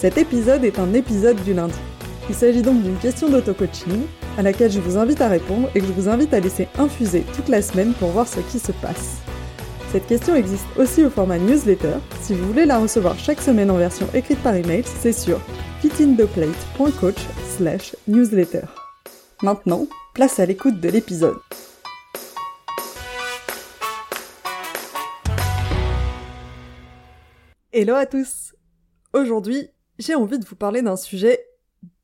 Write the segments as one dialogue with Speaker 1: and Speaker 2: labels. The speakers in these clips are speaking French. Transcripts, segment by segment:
Speaker 1: Cet épisode est un épisode du lundi. Il s'agit donc d'une question d'auto-coaching à laquelle je vous invite à répondre et que je vous invite à laisser infuser toute la semaine pour voir ce qui se passe. Cette question existe aussi au format newsletter. Si vous voulez la recevoir chaque semaine en version écrite par email, c'est sur fitintheplate.coach slash newsletter. Maintenant, place à l'écoute de l'épisode. Hello à tous Aujourd'hui, j'ai envie de vous parler d'un sujet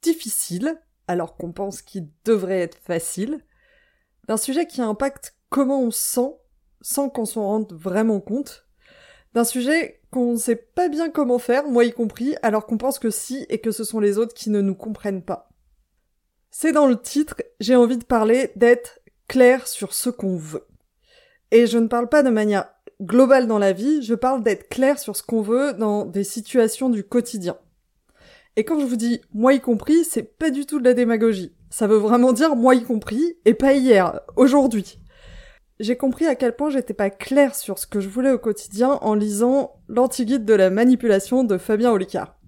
Speaker 1: difficile, alors qu'on pense qu'il devrait être facile, d'un sujet qui impacte comment on se sent sans qu'on s'en rende vraiment compte, d'un sujet qu'on ne sait pas bien comment faire, moi y compris, alors qu'on pense que si et que ce sont les autres qui ne nous comprennent pas. C'est dans le titre, j'ai envie de parler d'être clair sur ce qu'on veut. Et je ne parle pas de manière globale dans la vie, je parle d'être clair sur ce qu'on veut dans des situations du quotidien. Et quand je vous dis moi y compris, c'est pas du tout de la démagogie. Ça veut vraiment dire moi y compris, et pas hier, aujourd'hui. J'ai compris à quel point j'étais pas claire sur ce que je voulais au quotidien en lisant l'anti-guide de la manipulation de Fabien Olicard.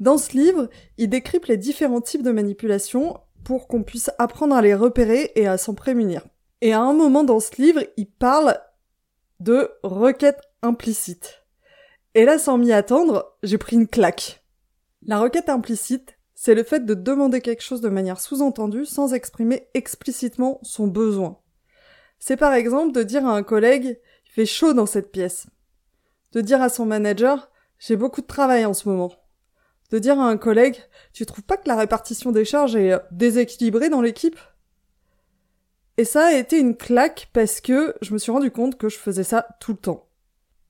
Speaker 1: Dans ce livre, il décrypte les différents types de manipulation pour qu'on puisse apprendre à les repérer et à s'en prémunir. Et à un moment dans ce livre, il parle de requête implicite. Et là, sans m'y attendre, j'ai pris une claque. La requête implicite, c'est le fait de demander quelque chose de manière sous-entendue sans exprimer explicitement son besoin. C'est par exemple de dire à un collègue il fait chaud dans cette pièce. De dire à son manager j'ai beaucoup de travail en ce moment. De dire à un collègue tu trouves pas que la répartition des charges est déséquilibrée dans l'équipe? Et ça a été une claque parce que je me suis rendu compte que je faisais ça tout le temps.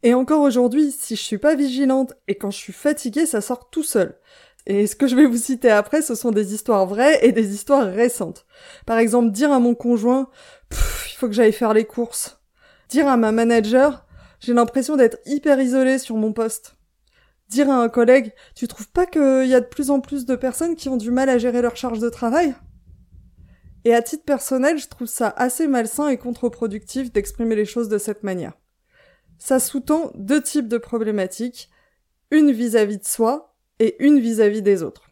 Speaker 1: Et encore aujourd'hui, si je suis pas vigilante et quand je suis fatiguée, ça sort tout seul. Et ce que je vais vous citer après, ce sont des histoires vraies et des histoires récentes. Par exemple, dire à mon conjoint, il faut que j'aille faire les courses. Dire à ma manager, j'ai l'impression d'être hyper isolée sur mon poste. Dire à un collègue, tu trouves pas qu'il y a de plus en plus de personnes qui ont du mal à gérer leur charge de travail? Et à titre personnel, je trouve ça assez malsain et contre-productif d'exprimer les choses de cette manière ça sous-tend deux types de problématiques, une vis-à-vis de soi et une vis-à-vis des autres.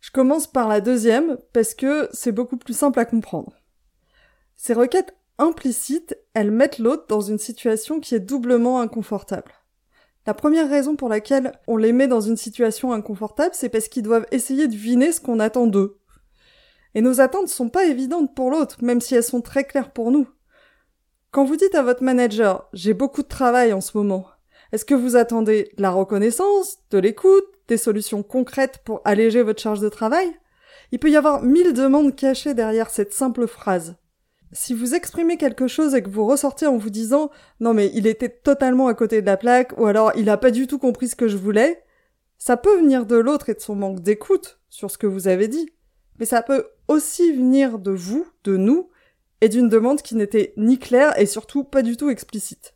Speaker 1: Je commence par la deuxième parce que c'est beaucoup plus simple à comprendre. Ces requêtes implicites, elles mettent l'autre dans une situation qui est doublement inconfortable. La première raison pour laquelle on les met dans une situation inconfortable, c'est parce qu'ils doivent essayer de deviner ce qu'on attend d'eux. Et nos attentes sont pas évidentes pour l'autre, même si elles sont très claires pour nous. Quand vous dites à votre manager j'ai beaucoup de travail en ce moment, est-ce que vous attendez de la reconnaissance, de l'écoute, des solutions concrètes pour alléger votre charge de travail? Il peut y avoir mille demandes cachées derrière cette simple phrase. Si vous exprimez quelque chose et que vous ressortez en vous disant non mais il était totalement à côté de la plaque ou alors il a pas du tout compris ce que je voulais, ça peut venir de l'autre et de son manque d'écoute sur ce que vous avez dit. Mais ça peut aussi venir de vous, de nous, et d'une demande qui n'était ni claire et surtout pas du tout explicite.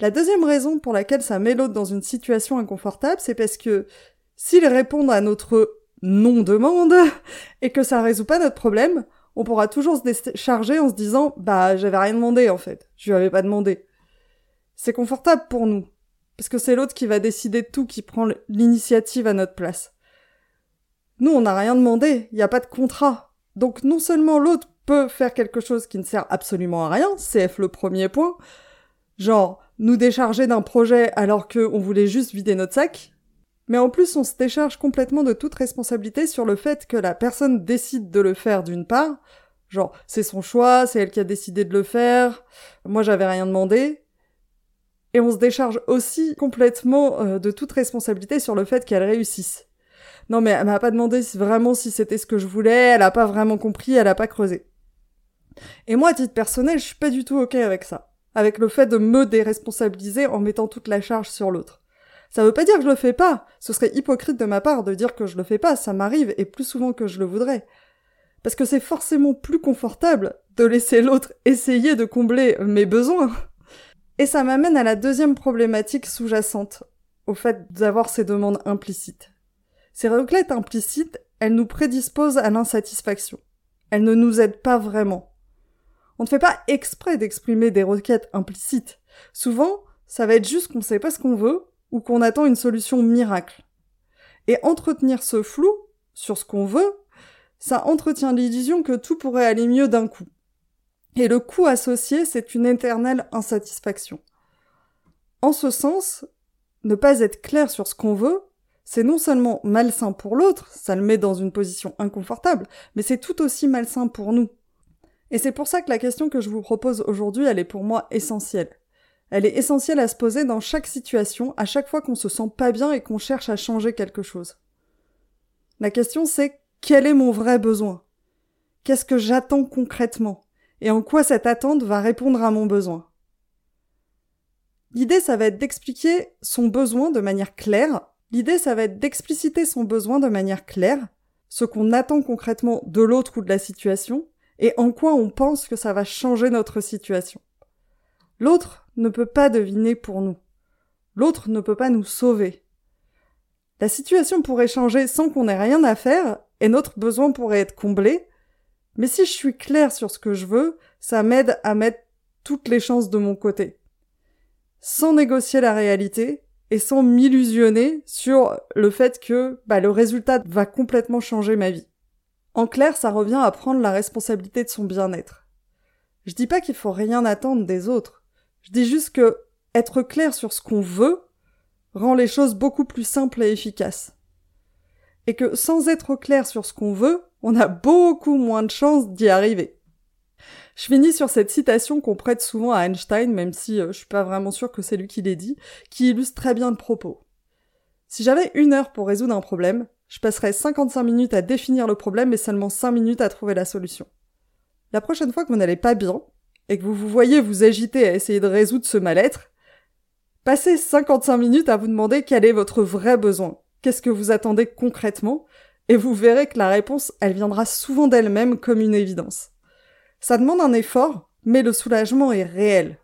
Speaker 1: La deuxième raison pour laquelle ça met l'autre dans une situation inconfortable, c'est parce que s'il répond à notre non-demande et que ça résout pas notre problème, on pourra toujours se décharger en se disant bah j'avais rien demandé en fait, je lui avais pas demandé. C'est confortable pour nous parce que c'est l'autre qui va décider de tout, qui prend l'initiative à notre place. Nous on n'a rien demandé, il n'y a pas de contrat. Donc non seulement l'autre peut faire quelque chose qui ne sert absolument à rien, CF le premier point, genre nous décharger d'un projet alors qu'on voulait juste vider notre sac, mais en plus on se décharge complètement de toute responsabilité sur le fait que la personne décide de le faire d'une part, genre c'est son choix, c'est elle qui a décidé de le faire, moi j'avais rien demandé, et on se décharge aussi complètement euh, de toute responsabilité sur le fait qu'elle réussisse. Non mais elle m'a pas demandé vraiment si c'était ce que je voulais, elle a pas vraiment compris, elle a pas creusé. Et moi, à titre personnel, je suis pas du tout ok avec ça. Avec le fait de me déresponsabiliser en mettant toute la charge sur l'autre. Ça veut pas dire que je le fais pas. Ce serait hypocrite de ma part de dire que je le fais pas. Ça m'arrive et plus souvent que je le voudrais. Parce que c'est forcément plus confortable de laisser l'autre essayer de combler mes besoins. Et ça m'amène à la deuxième problématique sous-jacente, au fait d'avoir ces demandes implicites. Ces requêtes implicites, elles nous prédisposent à l'insatisfaction. Elles ne nous aident pas vraiment. On ne fait pas exprès d'exprimer des requêtes implicites. Souvent, ça va être juste qu'on sait pas ce qu'on veut ou qu'on attend une solution miracle. Et entretenir ce flou sur ce qu'on veut, ça entretient l'illusion que tout pourrait aller mieux d'un coup. Et le coût associé, c'est une éternelle insatisfaction. En ce sens, ne pas être clair sur ce qu'on veut, c'est non seulement malsain pour l'autre, ça le met dans une position inconfortable, mais c'est tout aussi malsain pour nous. Et c'est pour ça que la question que je vous propose aujourd'hui, elle est pour moi essentielle. Elle est essentielle à se poser dans chaque situation, à chaque fois qu'on se sent pas bien et qu'on cherche à changer quelque chose. La question c'est quel est mon vrai besoin? Qu'est-ce que j'attends concrètement? Et en quoi cette attente va répondre à mon besoin? L'idée, ça va être d'expliquer son besoin de manière claire. L'idée, ça va être d'expliciter son besoin de manière claire, ce qu'on attend concrètement de l'autre ou de la situation, et en quoi on pense que ça va changer notre situation. L'autre, ne peut pas deviner pour nous. L'autre ne peut pas nous sauver. La situation pourrait changer sans qu'on ait rien à faire, et notre besoin pourrait être comblé, mais si je suis clair sur ce que je veux, ça m'aide à mettre toutes les chances de mon côté. Sans négocier la réalité, et sans m'illusionner sur le fait que bah, le résultat va complètement changer ma vie. En clair, ça revient à prendre la responsabilité de son bien-être. Je dis pas qu'il faut rien attendre des autres. Je dis juste que être clair sur ce qu'on veut rend les choses beaucoup plus simples et efficaces. Et que sans être clair sur ce qu'on veut, on a beaucoup moins de chances d'y arriver. Je finis sur cette citation qu'on prête souvent à Einstein, même si euh, je suis pas vraiment sûr que c'est lui qui l'ait dit, qui illustre très bien le propos. Si j'avais une heure pour résoudre un problème, je passerais 55 minutes à définir le problème et seulement 5 minutes à trouver la solution. La prochaine fois que vous n'allez pas bien, et que vous vous voyez vous agiter à essayer de résoudre ce mal-être, passez 55 minutes à vous demander quel est votre vrai besoin, qu'est-ce que vous attendez concrètement, et vous verrez que la réponse, elle viendra souvent d'elle-même comme une évidence. Ça demande un effort, mais le soulagement est réel.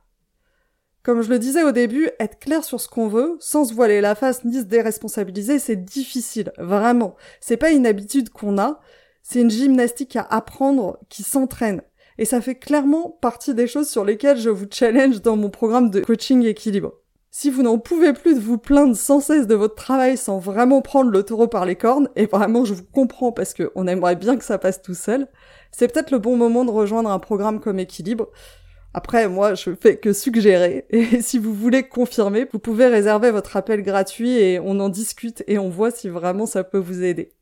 Speaker 1: Comme je le disais au début, être clair sur ce qu'on veut, sans se voiler la face ni se déresponsabiliser, c'est difficile, vraiment. C'est pas une habitude qu'on a, c'est une gymnastique à apprendre qui s'entraîne. Et ça fait clairement partie des choses sur lesquelles je vous challenge dans mon programme de coaching équilibre. Si vous n'en pouvez plus de vous plaindre sans cesse de votre travail sans vraiment prendre le taureau par les cornes, et vraiment je vous comprends parce qu'on aimerait bien que ça passe tout seul, c'est peut-être le bon moment de rejoindre un programme comme équilibre. Après, moi, je fais que suggérer, et si vous voulez confirmer, vous pouvez réserver votre appel gratuit et on en discute et on voit si vraiment ça peut vous aider.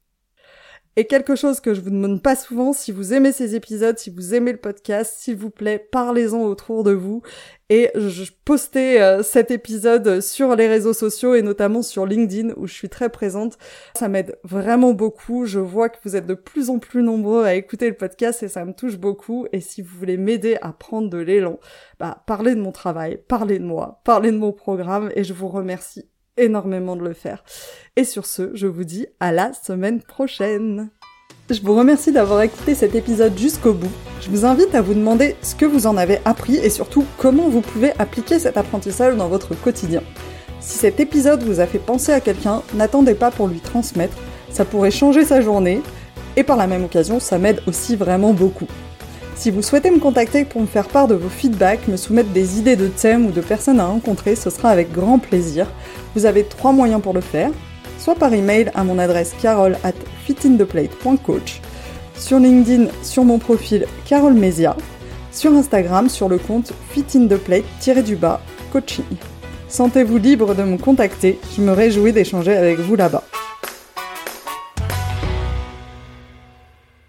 Speaker 1: Et quelque chose que je vous demande pas souvent, si vous aimez ces épisodes, si vous aimez le podcast, s'il vous plaît, parlez-en autour de vous. Et je postais euh, cet épisode sur les réseaux sociaux et notamment sur LinkedIn où je suis très présente. Ça m'aide vraiment beaucoup. Je vois que vous êtes de plus en plus nombreux à écouter le podcast et ça me touche beaucoup. Et si vous voulez m'aider à prendre de l'élan, bah, parlez de mon travail, parlez de moi, parlez de mon programme et je vous remercie énormément de le faire. Et sur ce, je vous dis à la semaine prochaine. Je vous remercie d'avoir écouté cet épisode jusqu'au bout. Je vous invite à vous demander ce que vous en avez appris et surtout comment vous pouvez appliquer cet apprentissage dans votre quotidien. Si cet épisode vous a fait penser à quelqu'un, n'attendez pas pour lui transmettre, ça pourrait changer sa journée et par la même occasion, ça m'aide aussi vraiment beaucoup. Si vous souhaitez me contacter pour me faire part de vos feedbacks, me soumettre des idées de thèmes ou de personnes à rencontrer, ce sera avec grand plaisir. Vous avez trois moyens pour le faire, soit par email à mon adresse carole at fitintheplate.coach, sur LinkedIn sur mon profil Carole Mesia, sur Instagram sur le compte fitintheplate-du-bas coaching. Sentez-vous libre de me contacter, je me réjouis d'échanger avec vous là-bas.